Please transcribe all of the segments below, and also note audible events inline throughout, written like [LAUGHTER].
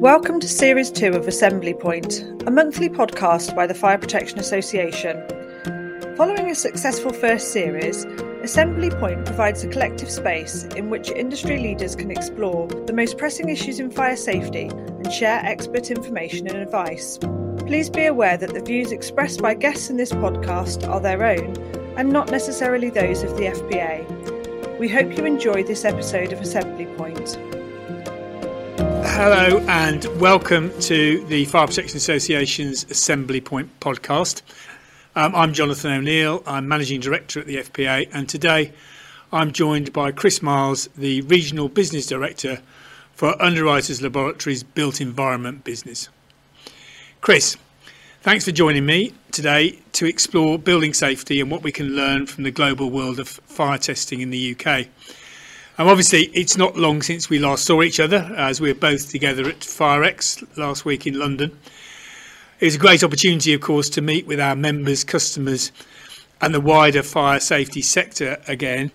Welcome to Series 2 of Assembly Point, a monthly podcast by the Fire Protection Association. Following a successful first series, Assembly Point provides a collective space in which industry leaders can explore the most pressing issues in fire safety and share expert information and advice. Please be aware that the views expressed by guests in this podcast are their own and not necessarily those of the FPA. We hope you enjoy this episode of Assembly Point. Hello and welcome to the Fire Protection Association's Assembly Point podcast. Um, I'm Jonathan O'Neill, I'm Managing Director at the FPA, and today I'm joined by Chris Miles, the Regional Business Director for Underwriters Laboratories Built Environment Business. Chris, thanks for joining me today to explore building safety and what we can learn from the global world of fire testing in the UK. Um, obviously, it's not long since we last saw each other, as we were both together at FireX last week in London. It was a great opportunity, of course, to meet with our members, customers, and the wider fire safety sector again.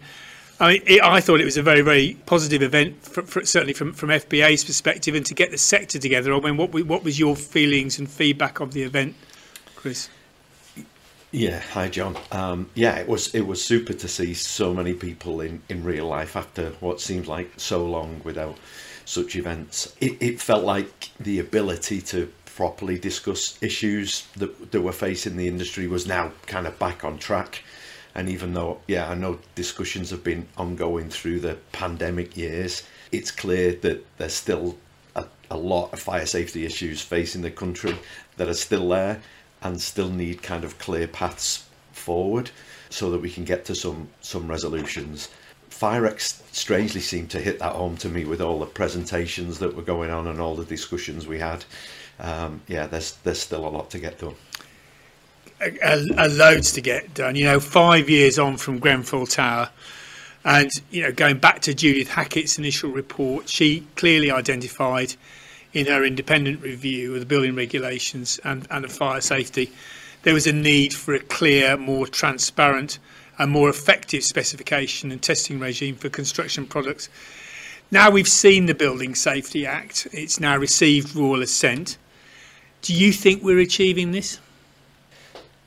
I mean, it, I thought it was a very, very positive event, for, for, certainly from, from FPA's perspective, and to get the sector together. I mean, what, what was your feelings and feedback of the event, Chris? Yeah, hi John. Um, yeah, it was it was super to see so many people in, in real life after what seems like so long without such events. It, it felt like the ability to properly discuss issues that that were facing the industry was now kind of back on track. And even though, yeah, I know discussions have been ongoing through the pandemic years, it's clear that there's still a, a lot of fire safety issues facing the country that are still there and still need kind of clear paths forward so that we can get to some some resolutions. FireX strangely seemed to hit that home to me with all the presentations that were going on and all the discussions we had. Um, yeah, there's there's still a lot to get done. A, a, loads to get done. You know, five years on from Grenfell Tower, and you know, going back to Judith Hackitt's initial report, she clearly identified in her independent review of the building regulations and, and of fire safety, there was a need for a clear, more transparent and more effective specification and testing regime for construction products. Now we've seen the Building Safety Act, it's now received royal assent. Do you think we're achieving this?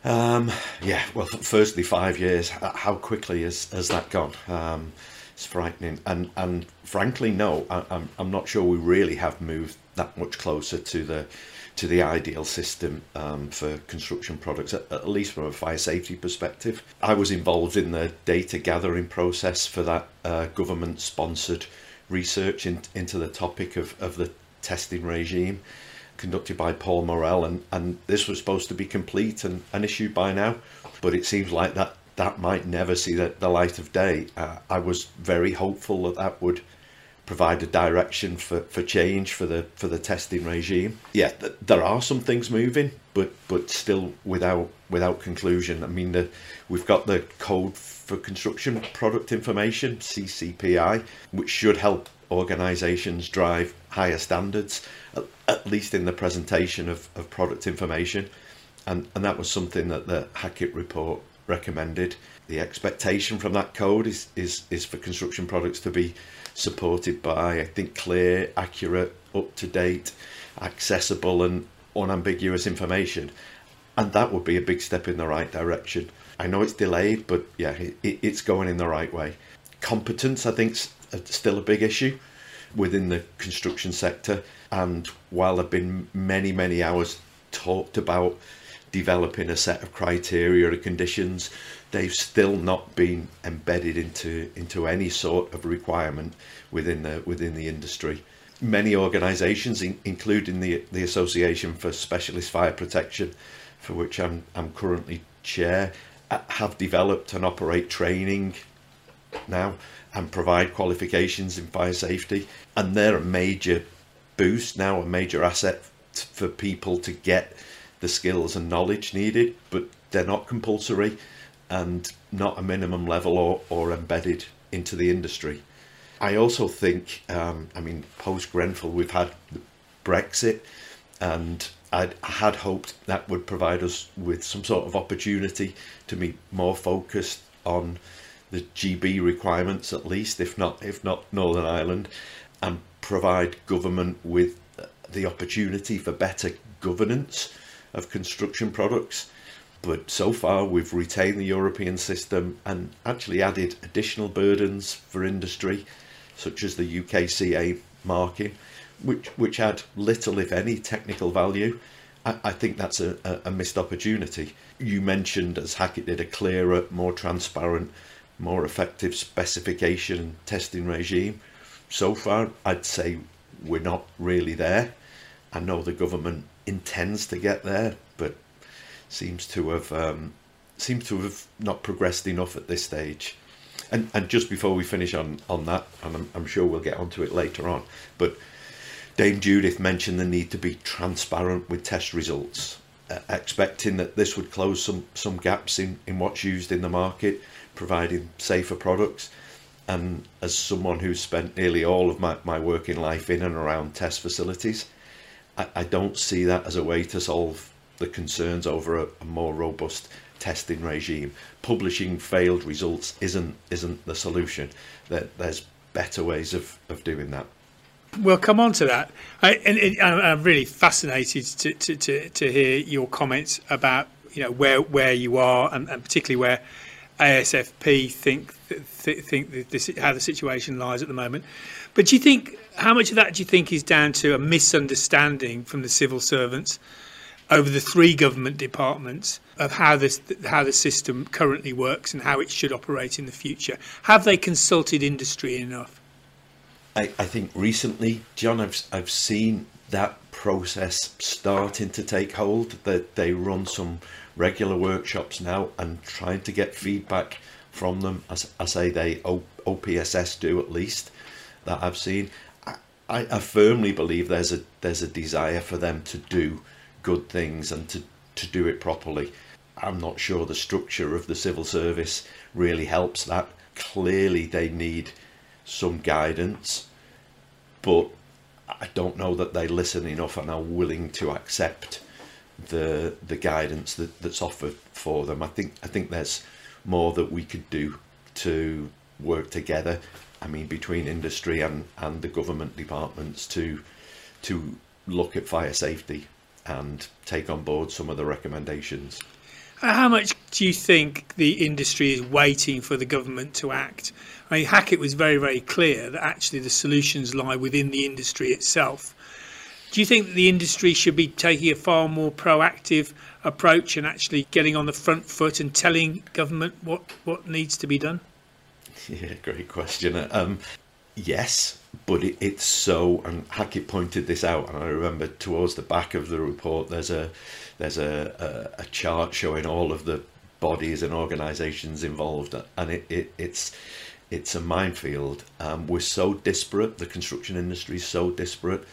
Um, yeah, well, firstly, five years. How quickly has, has that gone? Um, it's frightening. And and frankly, no, I, I'm I'm not sure we really have moved that much closer to the to the ideal system um, for construction products, at, at, least from a fire safety perspective. I was involved in the data gathering process for that uh, government sponsored research in, into the topic of, of the testing regime conducted by Paul Morrell, and, and this was supposed to be complete and, and issued by now, but it seems like that that might never see the, the light of day. Uh, I was very hopeful that that would provide a direction for, for change for the for the testing regime. Yeah, th- there are some things moving, but but still without without conclusion. I mean, the, we've got the code for construction product information (CCPI), which should help organisations drive higher standards, at, at least in the presentation of, of product information, and and that was something that the Hackitt report recommended. The expectation from that code is is is for construction products to be supported by, I think, clear, accurate, up to date, accessible, and unambiguous information. And that would be a big step in the right direction. I know it's delayed, but yeah, it, it's going in the right way. Competence, I think, is uh, still a big issue within the construction sector. And while there have been many, many hours talked about developing a set of criteria or conditions, they've still not been embedded into into any sort of requirement within the within the industry. Many organisations, in, including the the Association for Specialist Fire Protection, for which I'm I'm currently chair, have developed and operate training now and provide qualifications in fire safety, and they're a major boost now, a major asset for people to get the skills and knowledge needed, but they're not compulsory and not a minimum level or, or embedded into the industry. I also think, um, I mean, post Grenfell, we've had Brexit, and I'd, I had hoped that would provide us with some sort of opportunity to be more focused on the GB requirements, at least, if not if not Northern Ireland, and provide government with the opportunity for better governance of construction products. But so far, we've retained the European system and actually added additional burdens for industry, such as the UKCA marking, which, which had little, if any, technical value. I, I think that's a, a, missed opportunity. You mentioned, as Hackitt did, a clearer, more transparent, more effective specification testing regime. So far, I'd say we're not really there. I know the government intends to get there, seems to have um, seems to have not progressed enough at this stage. And and just before we finish on on that, and I'm, I'm sure we'll get onto it later on, but Dame Judith mentioned the need to be transparent with test results, uh, expecting that this would close some some gaps in in what's used in the market, providing safer products. And as someone who's spent nearly all of my, my working life in and around test facilities, I, I don't see that as a way to solve the concerns over a, a more robust testing regime. Publishing failed results isn't isn't the solution. There, there's better ways of, of doing that. We'll come on to that. I, and, and I'm really fascinated to, to, to, to, hear your comments about you know where where you are and, and particularly where ASFP think th- think how the situation lies at the moment. But do you think how much of that do you think is down to a misunderstanding from the civil servants over the three government departments of how this how the system currently works and how it should operate in the future? Have they consulted industry enough? I, I think recently, John, I've I've seen that process starting to take hold. That they run some regular workshops now and trying to get feedback from them. As I say, they OPSS do at least that I've seen. I, I firmly believe there's a there's a desire for them to do good things and to, to do it properly. I'm not sure the structure of the civil service really helps that. Clearly, they need some guidance, but I don't know that they listen enough and are willing to accept the the guidance that, that's offered for them. I think I think there's more that we could do to work together. I mean, between industry and, and the government departments to to look at fire safety and take on board some of the recommendations. How much do you think the industry is waiting for the government to act? I mean, Hackitt was very, very clear that actually the solutions lie within the industry itself. Do you think that the industry should be taking a far more proactive approach and actually getting on the front foot and telling government what, what needs to be done? [LAUGHS] Yeah, great question. Um, yes, but it, it's so, and Hackitt pointed this out, and I remember towards the back of the report, there's a there's a, a, a chart showing all of the bodies and organisations involved, and it, it it's it's a minefield. Um, we're so disparate, the construction industry is so disparate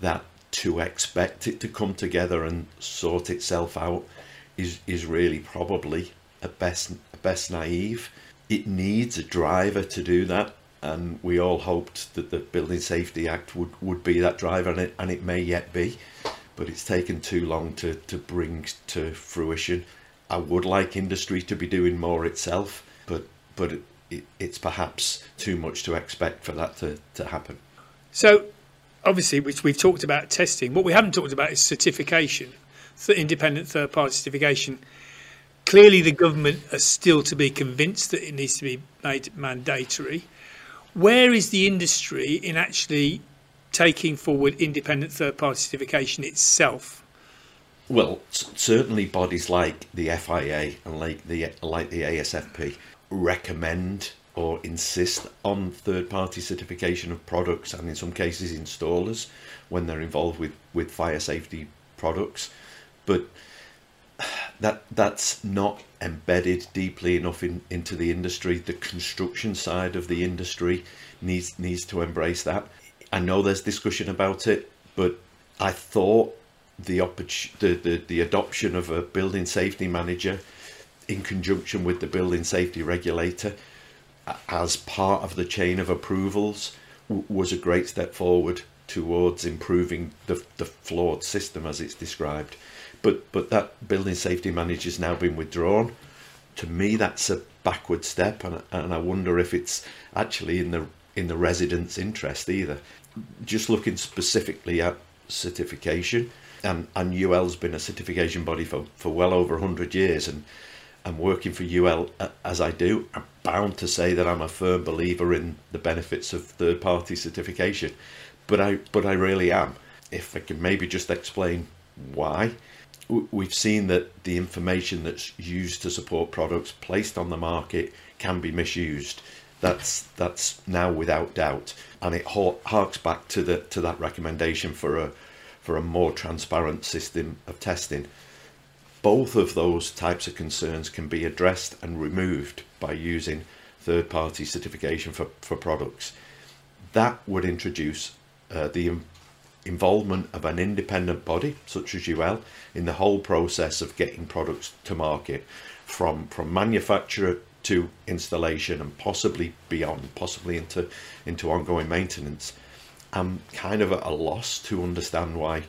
that to expect it to come together and sort itself out is is really probably a best a best naive. It needs a driver to do that and we all hoped that the Building Safety Act would, would be that driver, and it, and it may yet be, but it's taken too long to, to bring to fruition. I would like industry to be doing more itself, but but it, it, it's perhaps too much to expect for that to, to happen. So, obviously, which we've talked about testing, what we haven't talked about is certification, independent third party certification. Clearly, the government are still to be convinced that it needs to be made mandatory where is the industry in actually taking forward independent third party certification itself? Well, certainly bodies like the FIA and like the like the ASFP recommend or insist on third party certification of products and in some cases installers when they're involved with, with fire safety products. But that that's not embedded deeply enough in, into the industry. The construction side of the industry needs needs to embrace that. I know there's discussion about it, but I thought the, the, the, the adoption of a building safety manager in conjunction with the building safety regulator as part of the chain of approvals was a great step forward towards improving the, the flawed system as it's described but but that building safety manager has now been withdrawn. To me, that's a backward step, and and I wonder if it's actually in the in the residents' interest either. Just looking specifically at certification. And, and UL's been a certification body for, for well over 100 years. And, and working for UL as I do, I'm bound to say that I'm a firm believer in the benefits of third party certification. But I, but I really am. If I can maybe just explain why. We've seen that the information that's used to support products placed on the market can be misused. That's that's now without doubt, and it harks back to the to that recommendation for a for a more transparent system of testing. Both of those types of concerns can be addressed and removed by using third party certification for, for products. That would introduce uh, the involvement of an independent body such as UL in the whole process of getting products to market from from manufacturer to installation and possibly beyond possibly into into ongoing maintenance. I'm kind of at a loss to understand why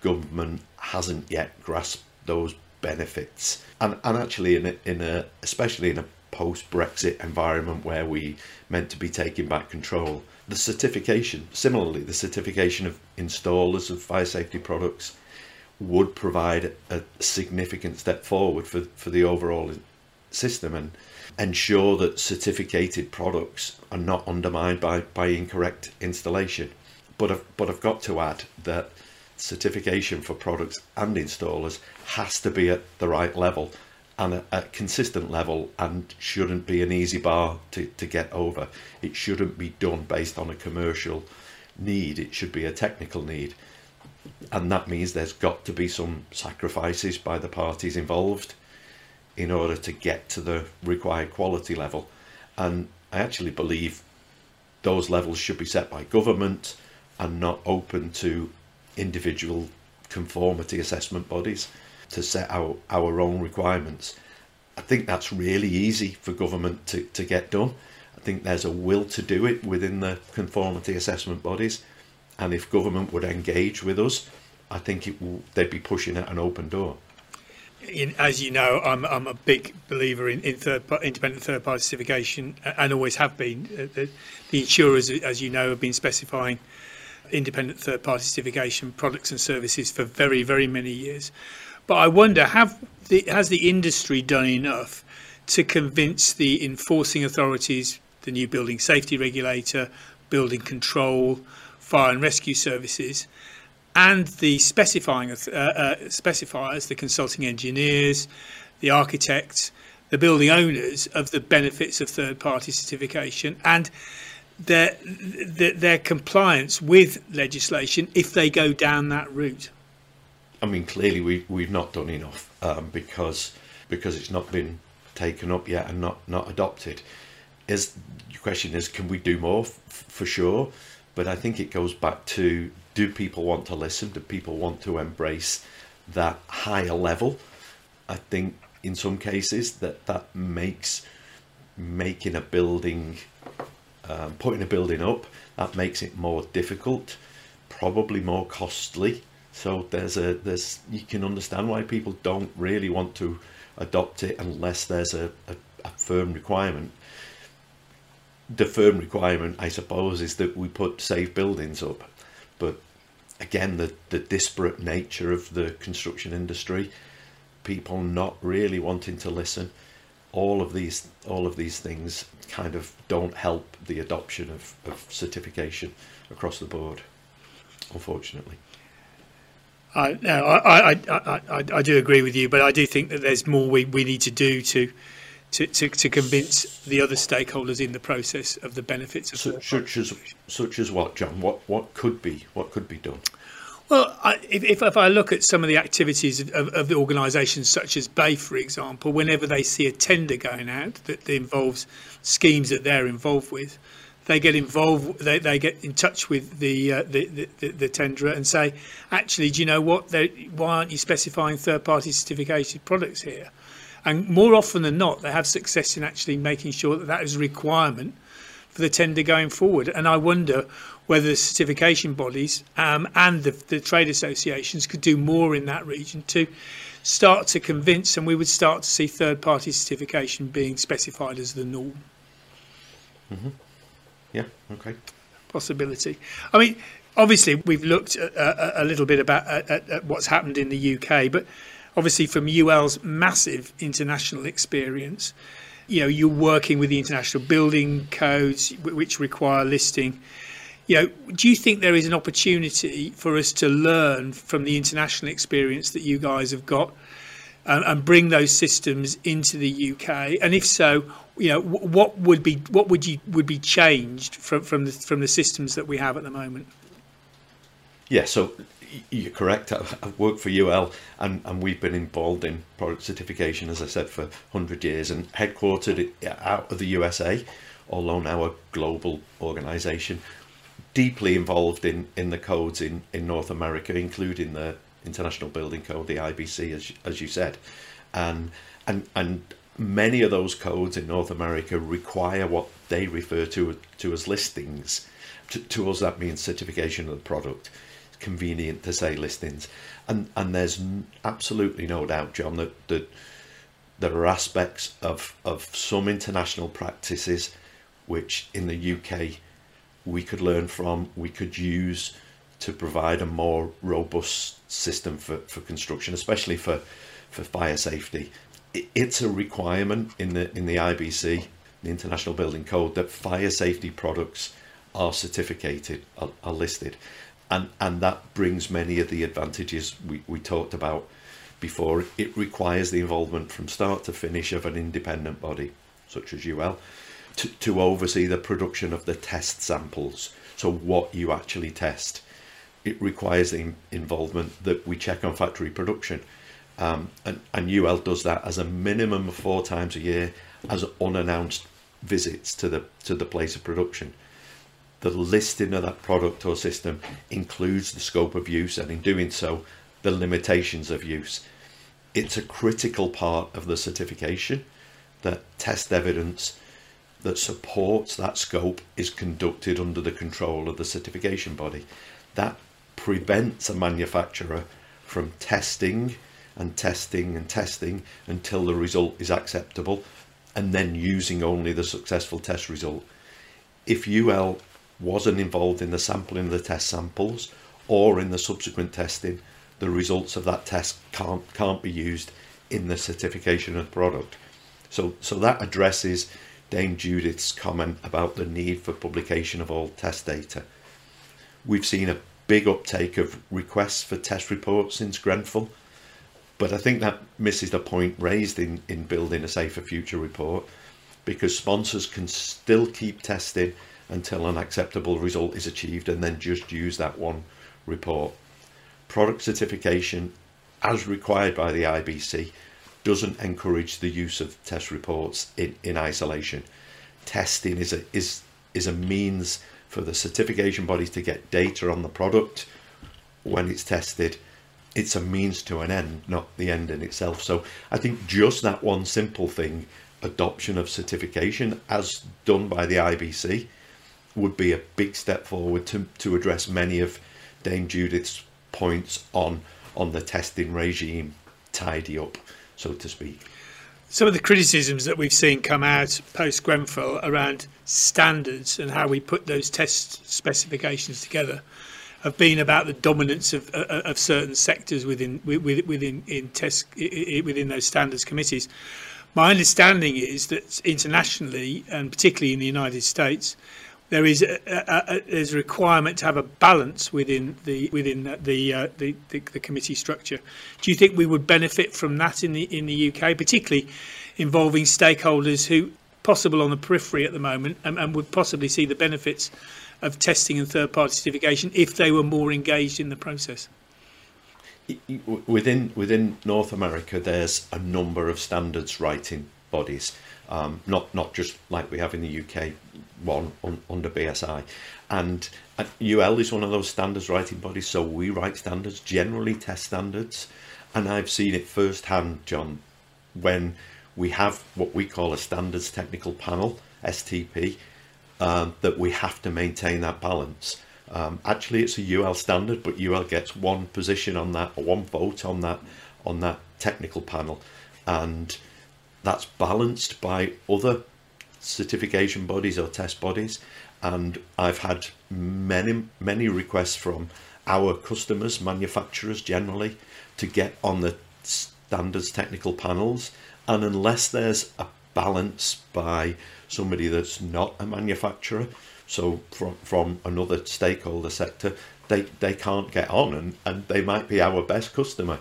government hasn't yet grasped those benefits. And and actually in a, in a especially in a post Brexit environment where we meant to be taking back control the certification, similarly, the certification of installers of fire safety products would provide a significant step forward for, for the overall system and ensure that certificated products are not undermined by, by incorrect installation. But I've, but I've got to add that certification for products and installers has to be at the right level and a, a, consistent level and shouldn't be an easy bar to, to get over. It shouldn't be done based on a commercial need, it should be a technical need. And that means there's got to be some sacrifices by the parties involved in order to get to the required quality level. And I actually believe those levels should be set by government and not open to individual conformity assessment bodies to set our, our own requirements. I think that's really easy for government to, to get done. I think there's a will to do it within the conformity assessment bodies. And if government would engage with us, I think it will, they'd be pushing at an open door. In, as you know, I'm, I'm a big believer in, in third, independent third party certification and always have been. Uh, the, the insurers, as you know, have been specifying independent third party certification products and services for very, very many years. But I wonder, have the, has the industry done enough to convince the enforcing authorities, the new building safety regulator, building control, fire and rescue services, and the specifying uh, uh, specifiers, the consulting engineers, the architects, the building owners of the benefits of third-party certification and their, their, their compliance with legislation if they go down that route. I mean, clearly we we've not done enough um, because because it's not been taken up yet and not not adopted. Is your question is can we do more for sure? But I think it goes back to do people want to listen? Do people want to embrace that higher level? I think in some cases that that makes making a building um, putting a building up that makes it more difficult probably more costly so there's a there's you can understand why people don't really want to adopt it unless there's a, a, a firm requirement. The firm requirement, I suppose, is that we put safe buildings up. But again, the, the disparate nature of the construction industry, people not really wanting to listen, all of these all of these things kind of don't help the adoption of, of certification across the board, unfortunately. I, no, I, I, I, I, do agree with you, but I do think that there's more we, we need to do to, to, to, to convince the other stakeholders in the process of the benefits of such, such as such as what, John? What what could be what could be done? Well, I, if, if I look at some of the activities of, of, of the organisations such as BAFE, for example, whenever they see a tender going out that involves schemes that they're involved with, they get involved, they, they get in touch with the, uh, the, the, the, tenderer and say, actually, do you know what? They, why aren't you specifying third party certificated products here? And more often than not, they have success in actually making sure that that is a requirement for the tender going forward. And I wonder whether the certification bodies um, and the, the trade associations could do more in that region to start to convince, and we would start to see third party certification being specified as the norm. Mm-hmm. Yeah. Okay. possibility. I mean, obviously, we've looked a, a, a little bit about at, at what's happened in the UK, but obviously, from UL's massive international experience, you know, you're working with the international building codes, which require listing. You know, do you think there is an opportunity for us to learn from the international experience that you guys have got and, bring those systems into the UK? And if so, you know, what would be what would you would be changed from from the from the systems that we have at the moment? Yeah, so you're correct. I've worked for UL and, and we've been involved in product certification, as I said, for 100 years and headquartered out of the USA, although now a global organisation, deeply involved in, in the codes in, in North America, including the International Building Code, the IBC, as, as you said. And, and, and many of those codes in North America require what they refer to, to as listings. To, to us, that means certification of the product convenient to say listings. And and there's absolutely no doubt, John, that, that there are aspects of, of some international practices which in the UK we could learn from, we could use to provide a more robust system for, for construction, especially for, for fire safety. It's a requirement in the in the IBC, the International Building Code, that fire safety products are certificated, are, are listed and and that brings many of the advantages we, we talked about before. It requires the involvement from start to finish of an independent body, such as UL, to, to oversee the production of the test samples. So what you actually test. It requires the involvement that we check on factory production. Um, and, and UL does that as a minimum of four times a year as unannounced visits to the to the place of production. The listing of that product or system includes the scope of use and in doing so the limitations of use. It's a critical part of the certification that test evidence that supports that scope is conducted under the control of the certification body. That prevents a manufacturer from testing and testing and testing until the result is acceptable and then using only the successful test result if UL wasn't involved in the sampling of the test samples or in the subsequent testing, the results of that test can't can't be used in the certification of the product. So so that addresses Dame Judith's comment about the need for publication of all test data. We've seen a big uptake of requests for test reports since Grenfell, but I think that misses the point raised in, in building a safer future report because sponsors can still keep testing until an acceptable result is achieved and then just use that one report. Product certification, as required by the IBC, doesn't encourage the use of test reports in, in isolation. Testing is a, is, is a means for the certification bodies to get data on the product when it's tested. It's a means to an end, not the end in itself. So I think just that one simple thing, adoption of certification as done by the IBC, would be a big step forward to, to address many of Dame Judith's points on on the testing regime tidy up, so to speak. Some of the criticisms that we've seen come out post Grenfell around standards and how we put those test specifications together have been about the dominance of, uh, of certain sectors within within in test within those standards committees. My understanding is that internationally and particularly in the United States, there is a, a, a, there's a requirement to have a balance within the within the, uh, the, the, the committee structure. Do you think we would benefit from that in the in the UK, particularly involving stakeholders who possible on the periphery at the moment and, and would possibly see the benefits of testing and third party certification if they were more engaged in the process? Within within North America, there's a number of standards writing bodies, um, not not just like we have in the UK one on, under BSI. And UL is one of those standards writing bodies, so we write standards, generally test standards. And I've seen it firsthand, John, when we have what we call a standards technical panel, STP, um, that we have to maintain that balance. Um, actually, it's a UL standard, but UL gets one position on that, or one vote on that, on that technical panel, and that's balanced by other certification bodies or test bodies and I've had many many requests from our customers, manufacturers generally, to get on the standards technical panels, and unless there's a balance by somebody that's not a manufacturer, so from from another stakeholder sector, they they can't get on, and and they might be our best customer,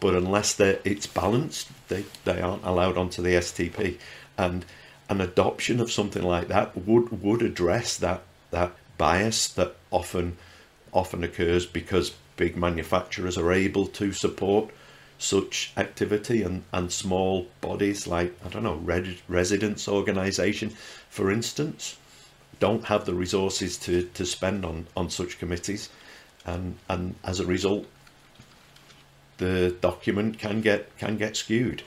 but unless it's balanced, they they aren't allowed onto the STP, and an adoption of something like that would would address that that bias that often often occurs because big manufacturers are able to support such activity and, and small bodies like I don't know red, residents organisation for instance don't have the resources to, to spend on, on such committees. And and as a result the document can get can get skewed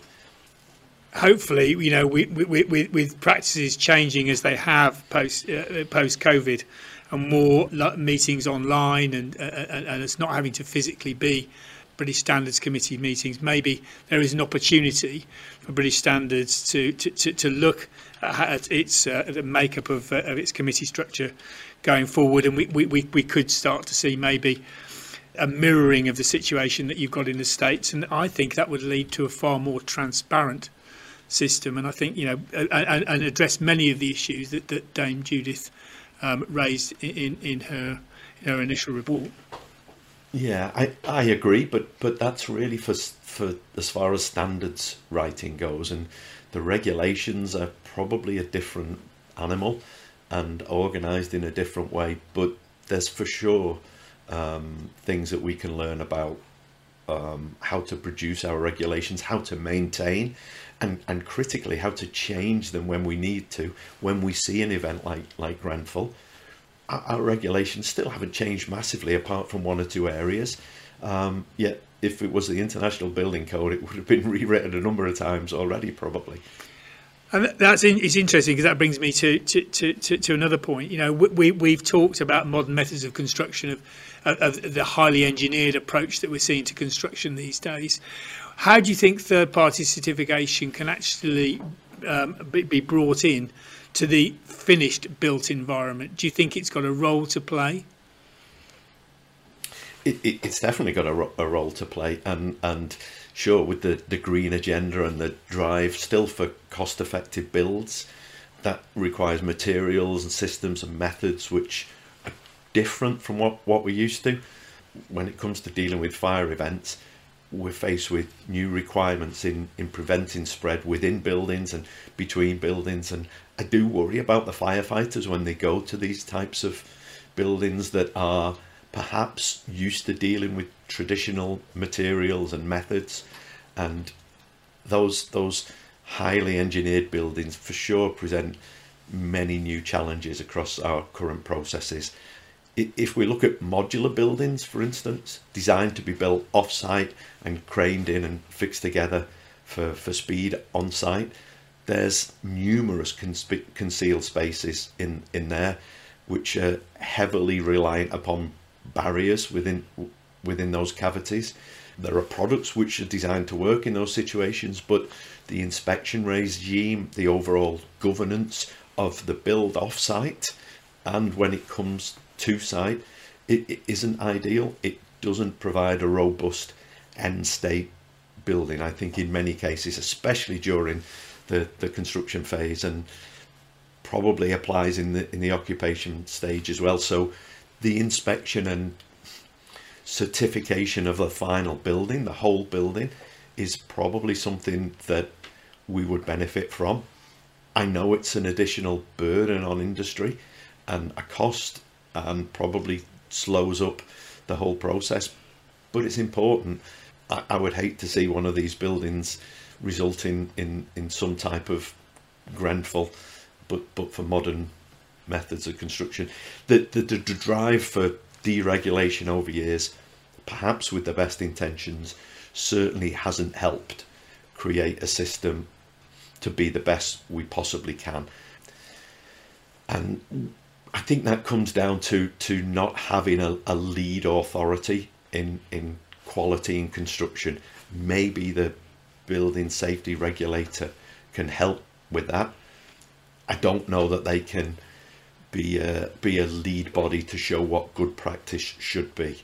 hopefully, you know, with, with, with practices changing as they have post uh, post COVID, and more meetings online, and, uh, and and it's not having to physically be British Standards Committee meetings. Maybe there is an opportunity for British Standards to to, to, to look at its uh, the makeup of, uh, of its committee structure going forward, and we, we, we could start to see maybe a mirroring of the situation that you've got in the states, and I think that would lead to a far more transparent system, and I think you know, and, and address many of the issues that, that Dame Judith um, raised in in her in her initial report. Yeah, I, I agree, but but that's really for for as far as standards writing goes, and the regulations are probably a different animal and organised in a different way. But there's for sure um, things that we can learn about um, how to produce our regulations, how to maintain, and, and critically how to change them when we need to, when we see an event like, like Grenfell. Our, our regulations still haven't changed massively apart from one or two areas. Um, yet if it was the International Building Code, it would have been [LAUGHS] rewritten a number of times already, probably. And that's in, it's interesting because that brings me to, to, to, to, another point. You know, we, we've talked about modern methods of construction, of, of the highly engineered approach that we're seeing to construction these days. How do you think third party certification can actually um, be, brought in to the finished built environment? Do you think it's got a role to play? It, it, it's definitely got a, a, role to play, and and sure with the, the green agenda and the drive still for cost effective builds, that requires materials and systems and methods which different from what, what we're used to. When it comes to dealing with fire events, we're faced with new requirements in, in preventing spread within buildings and between buildings. And I do worry about the firefighters when they go to these types of buildings that are perhaps used to dealing with traditional materials and methods and those those highly engineered buildings for sure present many new challenges across our current processes if we look at modular buildings for instance designed to be built off-site and craned in and fixed together for, for speed on site there's numerous concealed spaces in in there which are heavily reliant upon barriers within within those cavities. There are products which are designed to work in those situations, but the inspection regime, the overall governance of the build off-site, and when it comes to site, it, it isn't ideal. It doesn't provide a robust end state building. I think in many cases, especially during the, the construction phase, and probably applies in the in the occupation stage as well. So the inspection and certification of the final building, the whole building, is probably something that we would benefit from. I know it's an additional burden on industry and a cost and probably slows up the whole process, but it's important. I, I would hate to see one of these buildings resulting in, in some type of Grenfell, but, but for modern methods of construction. The, the, the drive for deregulation over years, perhaps with the best intentions, certainly hasn't helped create a system to be the best we possibly can. And I think that comes down to to not having a, a lead authority in in quality and construction. Maybe the building safety regulator can help with that. I don't know that they can be a, be a lead body to show what good practice should be.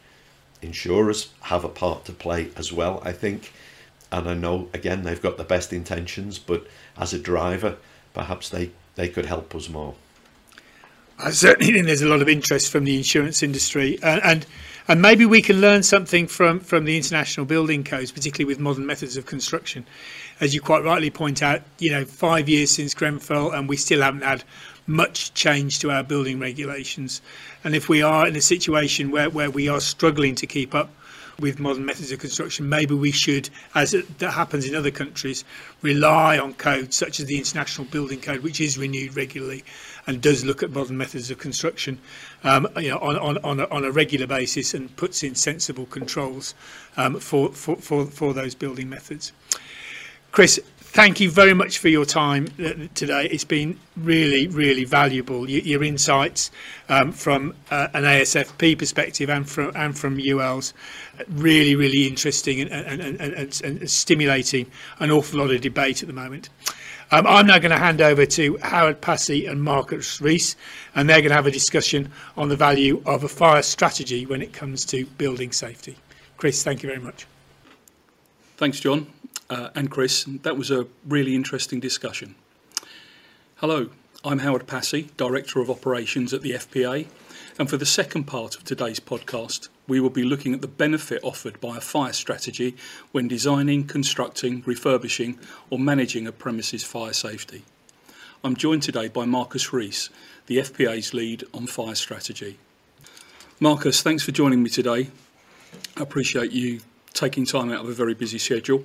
Insurers have a part to play as well, I think. And I know, again, they've got the best intentions, but as a driver, perhaps they, they could help us more. I certainly think there's a lot of interest from the insurance industry, and, and and maybe we can learn something from from the international building codes, particularly with modern methods of construction. As you quite rightly point out, you know, five years since Grenfell, and we still haven't had much change to our building regulations. And if we are in a situation where, where we are struggling to keep up with modern methods of construction, maybe we should, as it, that happens in other countries, rely on codes such as the International Building Code, which is renewed regularly and does look at modern methods of construction um, you know, on, on, on, a, on a regular basis and puts in sensible controls um, for, for, for, for those building methods. Chris, thank you very much for your time uh, today. It's been really, really valuable. Your, insights um, from uh, an ASFP perspective and from and from UL's really, really interesting and, and, and, and, and stimulating an awful lot of debate at the moment. Um, I'm now going to hand over to Howard Passy and Marcus Rees, and they're going to have a discussion on the value of a fire strategy when it comes to building safety. Chris, thank you very much. Thanks, John uh, and Chris. That was a really interesting discussion. Hello, I'm Howard Passy, Director of Operations at the FPA, and for the second part of today's podcast, we will be looking at the benefit offered by a fire strategy when designing, constructing, refurbishing, or managing a premises fire safety. I'm joined today by Marcus Rees, the FPA's lead on fire strategy. Marcus, thanks for joining me today. I appreciate you taking time out of a very busy schedule.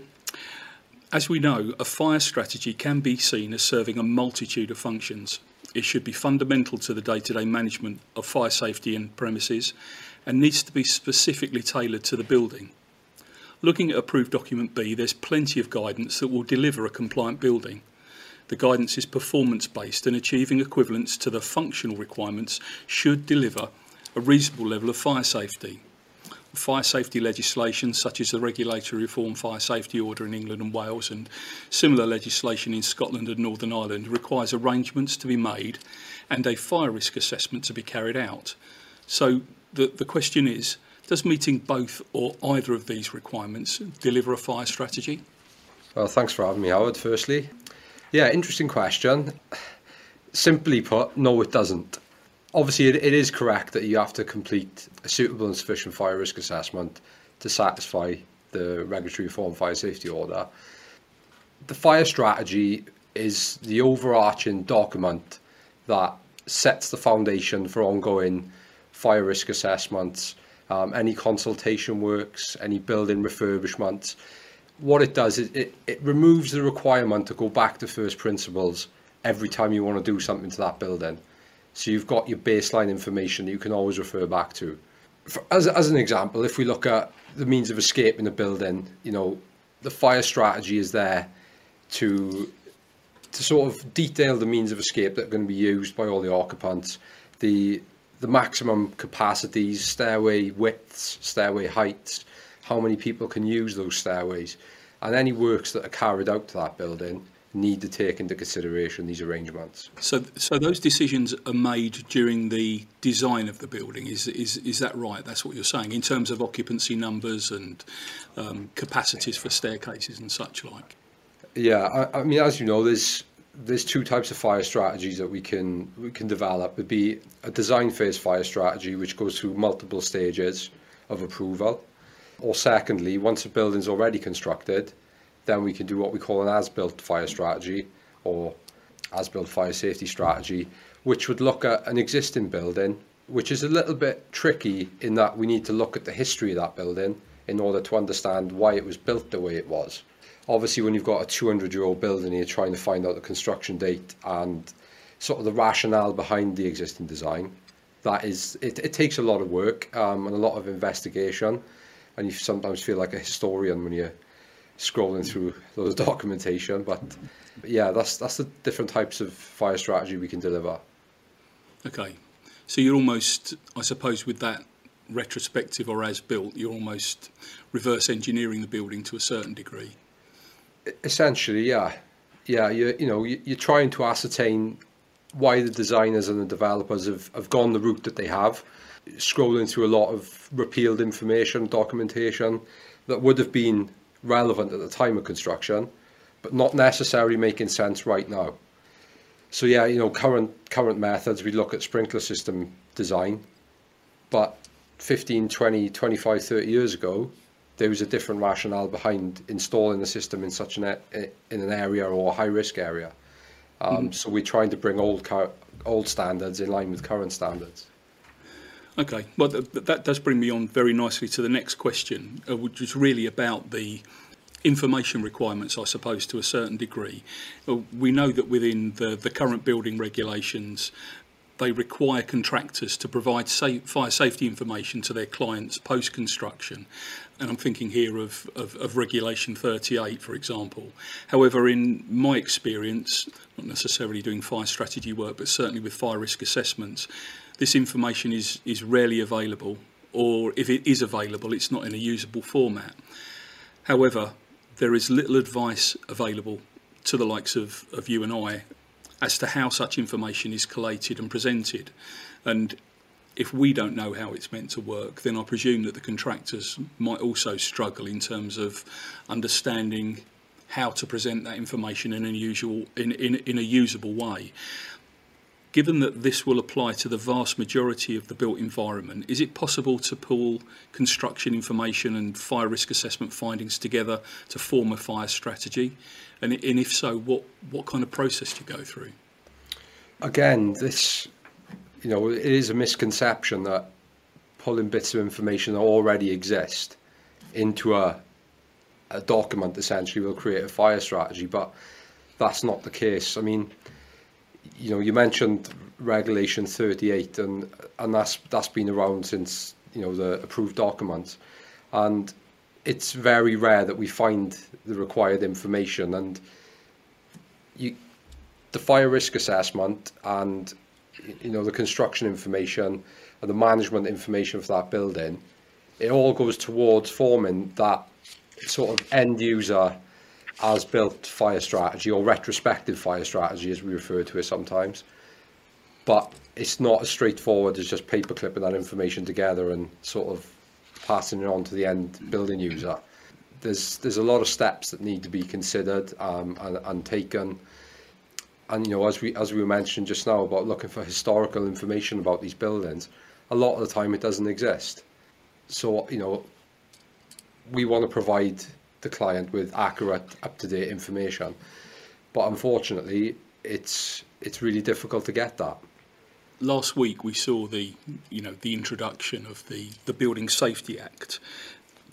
As we know, a fire strategy can be seen as serving a multitude of functions. It should be fundamental to the day-to-day -day management of fire safety in premises and needs to be specifically tailored to the building. Looking at approved document B, there's plenty of guidance that will deliver a compliant building. The guidance is performance based and achieving equivalence to the functional requirements should deliver a reasonable level of fire safety. Fire safety legislation such as the Regulatory Reform Fire Safety Order in England and Wales and similar legislation in Scotland and Northern Ireland requires arrangements to be made and a fire risk assessment to be carried out. So the, the question is, does meeting both or either of these requirements deliver a fire strategy? Well, thanks for having me, Howard, firstly. Yeah, interesting question. Simply put, no, it doesn't. Obviously, it, it is correct that you have to complete a suitable and sufficient fire risk assessment to satisfy the regulatory reform fire safety order. The fire strategy is the overarching document that sets the foundation for ongoing fire risk assessments, um, any consultation works, any building refurbishments. What it does is it, it removes the requirement to go back to first principles every time you want to do something to that building. So you've got your baseline information that you can always refer back to. For, as, as an example, if we look at the means of escape in a building, you know, the fire strategy is there to to sort of detail the means of escape that are going to be used by all the occupants, the the maximum capacities, stairway widths, stairway heights, how many people can use those stairways, and any works that are carried out to that building. Need to take into consideration these arrangements. So, so those decisions are made during the design of the building. Is is is that right? That's what you're saying in terms of occupancy numbers and um, capacities for staircases and such like. Yeah, I, I mean, as you know, there's there's two types of fire strategies that we can we can develop. It'd be a design phase fire strategy, which goes through multiple stages of approval. Or secondly, once a building's already constructed, then we can do what we call an as-built fire strategy or as-built fire safety strategy, which would look at an existing building, which is a little bit tricky in that we need to look at the history of that building in order to understand why it was built the way it was. Obviously when you've got a 200 year old building you're trying to find out the construction date and sort of the rationale behind the existing design that is it, it takes a lot of work um, and a lot of investigation. And you sometimes feel like a historian when you're scrolling through those [LAUGHS] documentation but, but yeah that's that's the different types of fire strategy we can deliver. Okay. So you're almost i suppose with that retrospective or as built you're almost reverse engineering the building to a certain degree. Essentially, yeah, yeah. You you know you, you're trying to ascertain why the designers and the developers have, have gone the route that they have, scrolling through a lot of repealed information, documentation that would have been relevant at the time of construction, but not necessarily making sense right now. So yeah, you know, current current methods, we look at sprinkler system design, but 15, 20, 25, 30 years ago, there was a different rationale behind installing the system in such an in an area or a high risk area. Um, mm -hmm. So we're trying to bring old old standards in line with current standards. Okay, well th- that does bring me on very nicely to the next question, uh, which is really about the information requirements, I suppose, to a certain degree. Well, we know that within the, the current building regulations, they require contractors to provide safe, fire safety information to their clients post construction. And I'm thinking here of, of, of, Regulation 38, for example. However, in my experience, not necessarily doing fire strategy work, but certainly with fire risk assessments, this information is, is rarely available, or if it is available, it's not in a usable format. However, there is little advice available to the likes of, of you and I as to how such information is collated and presented. And if we don't know how it's meant to work, then I presume that the contractors might also struggle in terms of understanding how to present that information in a usual in, in, in a usable way. Given that this will apply to the vast majority of the built environment, is it possible to pull construction information and fire risk assessment findings together to form a fire strategy? And, and if so, what, what kind of process do you go through? Again, this, you know, it is a misconception that pulling bits of information that already exist into a, a document essentially will create a fire strategy, but that's not the case. I mean, you know, you mentioned Regulation 38, and and that's that's been around since you know the approved documents. And it's very rare that we find the required information. And you the fire risk assessment and you know the construction information and the management information for that building it all goes towards forming that sort of end user as built fire strategy or retrospective fire strategy as we refer to it sometimes. But it's not as straightforward as just paper clipping that information together and sort of passing it on to the end building user. There's there's a lot of steps that need to be considered um, and, and taken. And you know, as we as we mentioned just now about looking for historical information about these buildings, a lot of the time it doesn't exist. So you know, we want to provide the client with accurate, up-to-date information. But unfortunately, it's it's really difficult to get that. Last week we saw the you know the introduction of the the Building Safety Act.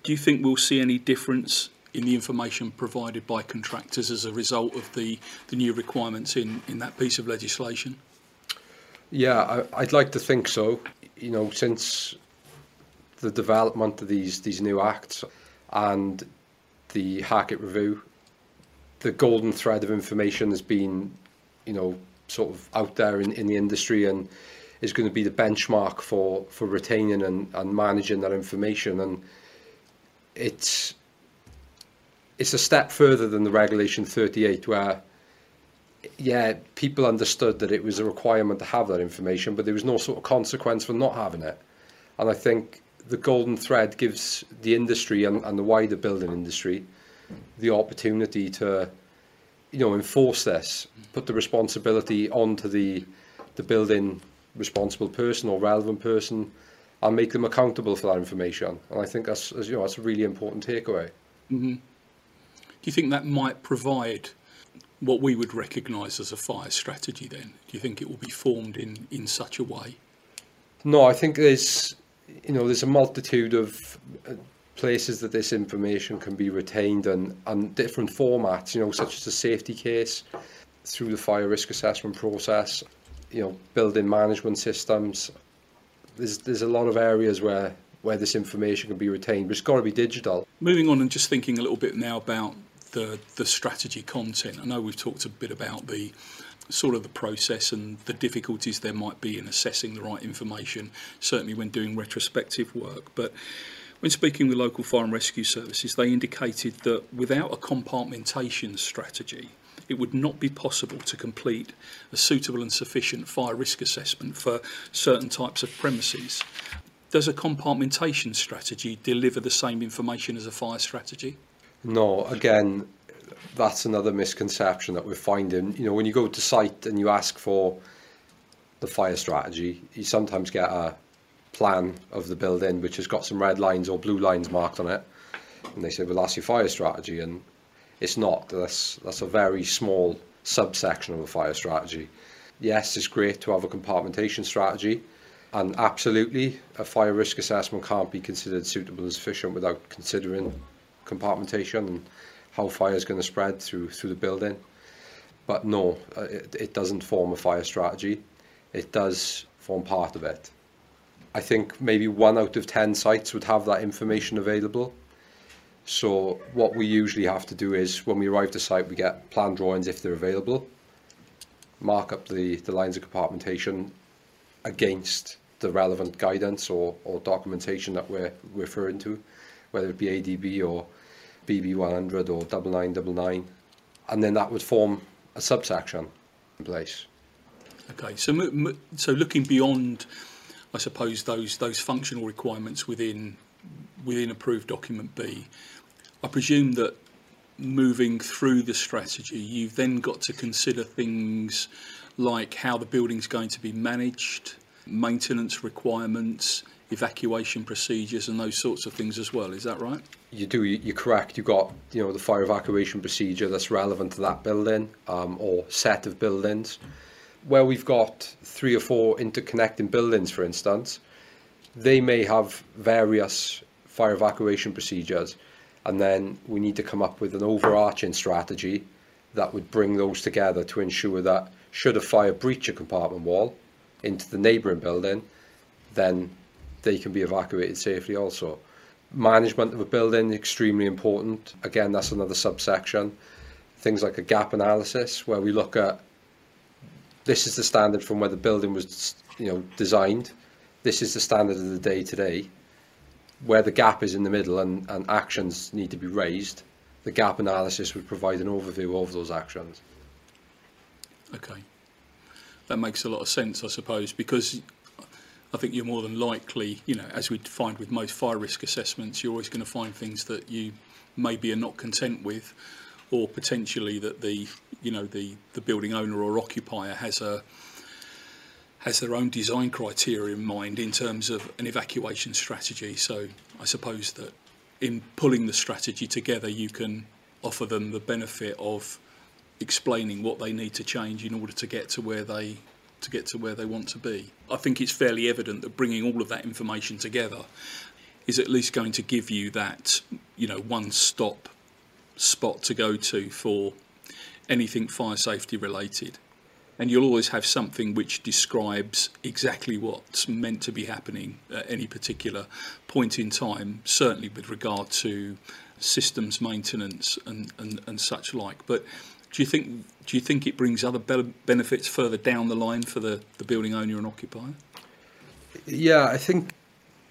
Do you think we'll see any difference in the information provided by contractors as a result of the, the new requirements in, in that piece of legislation? Yeah, I, I'd like to think so. You know, since the development of these these new acts and the Hackitt Review, the golden thread of information has been, you know, sort of out there in, in the industry and is going to be the benchmark for, for retaining and, and managing that information. And it's it's a step further than the Regulation 38, where, yeah, people understood that it was a requirement to have that information, but there was no sort of consequence for not having it. And I think the golden thread gives the industry and, and the wider building industry the opportunity to, you know, enforce this, put the responsibility onto the the building responsible person or relevant person, and make them accountable for that information. And I think that's you know that's a really important takeaway. Mm-hmm. Do you think that might provide what we would recognise as a fire strategy? Then, do you think it will be formed in in such a way? No, I think there's you know, there's a multitude of uh, places that this information can be retained and, and different formats, you know, such as a safety case through the fire risk assessment process, you know, building management systems. There's, there's a lot of areas where, where this information can be retained, but it's got to be digital. Moving on and just thinking a little bit now about the, the strategy content. I know we've talked a bit about the sort of the process and the difficulties there might be in assessing the right information, certainly when doing retrospective work. But when speaking with local fire and rescue services, they indicated that without a compartmentation strategy, it would not be possible to complete a suitable and sufficient fire risk assessment for certain types of premises. Does a compartmentation strategy deliver the same information as a fire strategy? No, again, that's another misconception that we're finding. You know, when you go to site and you ask for the fire strategy, you sometimes get a plan of the building which has got some red lines or blue lines marked on it, and they say, "Well, that's your fire strategy," and it's not. That's that's a very small subsection of a fire strategy. Yes, it's great to have a compartmentation strategy, and absolutely, a fire risk assessment can't be considered suitable and sufficient without considering compartmentation and how fire is going to spread through through the building. But no, uh, it, it doesn't form a fire strategy. It does form part of it. I think maybe one out of 10 sites would have that information available. So what we usually have to do is when we arrive to site, we get plan drawings if they're available, mark up the, the lines of compartmentation against the relevant guidance or, or documentation that we're referring to, whether it be ADB or BB100 or 9999, and then that would form a subsection in place. Okay, so so looking beyond, I suppose those those functional requirements within within approved document B, I presume that moving through the strategy, you've then got to consider things like how the building's going to be managed, maintenance requirements, evacuation procedures, and those sorts of things as well. Is that right? You do. You're correct. You've got you know the fire evacuation procedure that's relevant to that building um, or set of buildings. Where we've got three or four interconnecting buildings, for instance, they may have various fire evacuation procedures and then we need to come up with an overarching strategy that would bring those together to ensure that should a fire breach a compartment wall into the neighbouring building, then they can be evacuated safely also. Management of a building extremely important. Again, that's another subsection. Things like a gap analysis, where we look at this is the standard from where the building was, you know, designed. This is the standard of the day today where the gap is in the middle and, and actions need to be raised, the gap analysis would provide an overview of those actions. Okay. That makes a lot of sense, I suppose, because I think you're more than likely, you know, as we find with most fire risk assessments, you're always going to find things that you maybe are not content with, or potentially that the, you know, the, the building owner or occupier has a has their own design criteria in mind in terms of an evacuation strategy. So I suppose that in pulling the strategy together, you can offer them the benefit of explaining what they need to change in order to get to where they to get to where they want to be. I think it's fairly evident that bringing all of that information together is at least going to give you that, you know, one-stop spot to go to for anything fire safety related and you'll always have something which describes exactly what's meant to be happening at any particular point in time, certainly with regard to systems maintenance and, and, and such like. But do you think do you think it brings other be- benefits further down the line for the, the building owner and occupier? Yeah, I think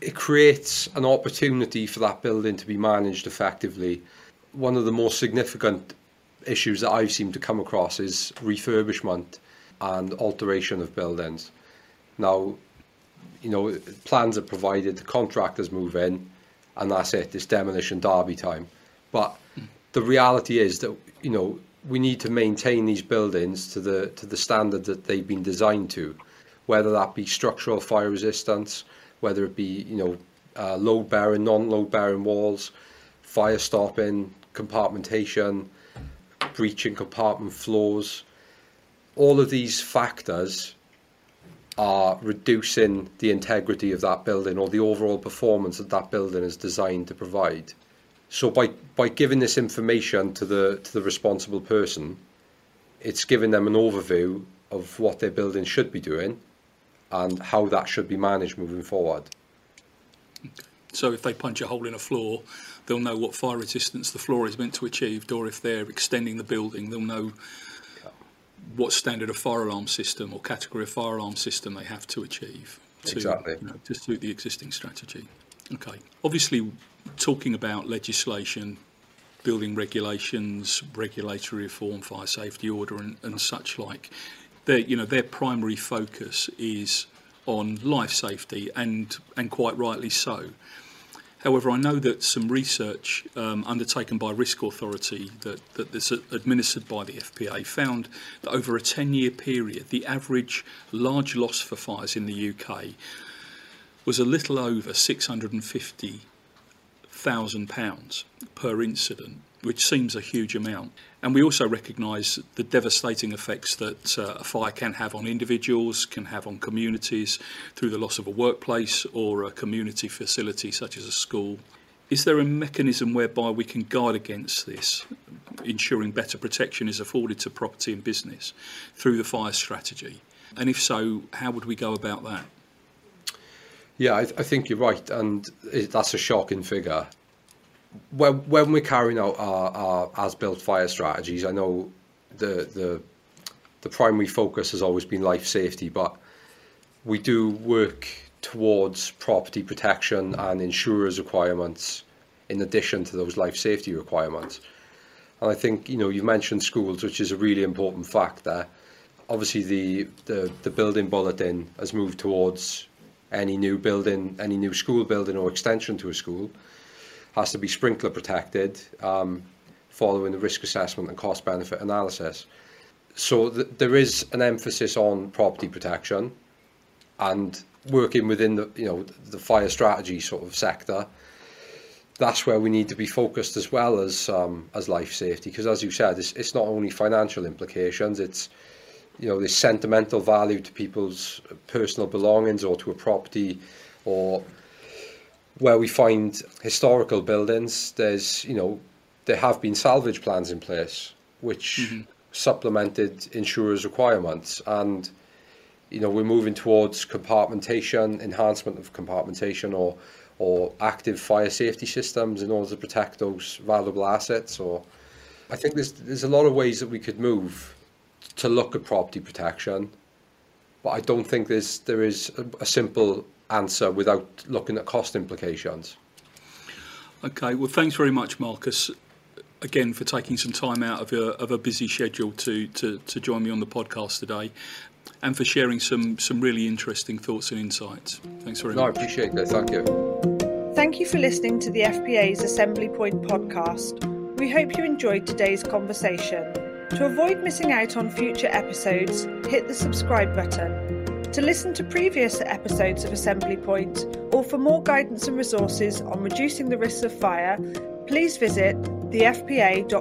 it creates an opportunity for that building to be managed effectively. One of the more significant issues that I've seemed to come across is refurbishment and alteration of buildings. Now, you know, plans are provided, the contractors move in, and that's it. It's demolition derby time. But the reality is that you know we need to maintain these buildings to the to the standard that they've been designed to, whether that be structural fire resistance, whether it be you know uh, load bearing, non load bearing walls, fire stopping, compartmentation, breaching compartment floors all of these factors are reducing the integrity of that building or the overall performance that that building is designed to provide. So by, by giving this information to the to the responsible person, it's giving them an overview of what their building should be doing and how that should be managed moving forward. So if they punch a hole in a floor, they'll know what fire resistance the floor is meant to achieve, or if they're extending the building, they'll know what standard of fire alarm system or category of fire alarm system they have to achieve to, exactly. you know, to suit the existing strategy. Okay. Obviously, talking about legislation building regulations, regulatory reform, fire safety order, and, and such like. Their, you know, their primary focus is on life safety, and and quite rightly so. However, I know that some research um, undertaken by RISCAuthority that, that is administered by the FPA found that over a 10 year period, the average large loss for fires in the UK was a little over £650,000 per incident, which seems a huge amount. And we also recognise the devastating effects that uh, a fire can have on individuals, can have on communities through the loss of a workplace or a community facility such as a school. Is there a mechanism whereby we can guard against this, ensuring better protection is afforded to property and business through the fire strategy? And if so, how would we go about that? Yeah, I, I think you're right, and it, that's a shocking figure. When, when we're carrying out our, our as-built fire strategies, I know the the the primary focus has always been life safety, but we do work towards property protection and insurers requirements in addition to those life safety requirements. And I think you know you've mentioned schools, which is a really important factor. Obviously, the the, the building bulletin has moved towards any new building, any new school building or extension to a school has to be sprinkler protected um, following the risk assessment and cost benefit analysis. So th there is an emphasis on property protection and working within the you know the fire strategy sort of sector. That's where we need to be focused as well as um, as life safety because as you said, it's, it's not only financial implications, it's you know, this sentimental value to people's personal belongings or to a property or where we find historical buildings, there's, you know, there have been salvage plans in place which mm-hmm. supplemented insurers' requirements. And, you know, we're moving towards compartmentation, enhancement of compartmentation or or active fire safety systems in order to protect those valuable assets or I think there's there's a lot of ways that we could move to look at property protection, but I don't think there's there is a, a simple answer without looking at cost implications. Okay, well, thanks very much, Marcus, again for taking some time out of a, of a busy schedule to, to, to join me on the podcast today and for sharing some, some really interesting thoughts and insights. Thanks very no, much. I appreciate that. Thank you. Thank you for listening to the FPA's Assembly Point podcast. We hope you enjoyed today's conversation. To avoid missing out on future episodes, hit the subscribe button. To listen to previous episodes of Assembly Point, or for more guidance and resources on reducing the risks of fire, please visit thefpa.co.uk.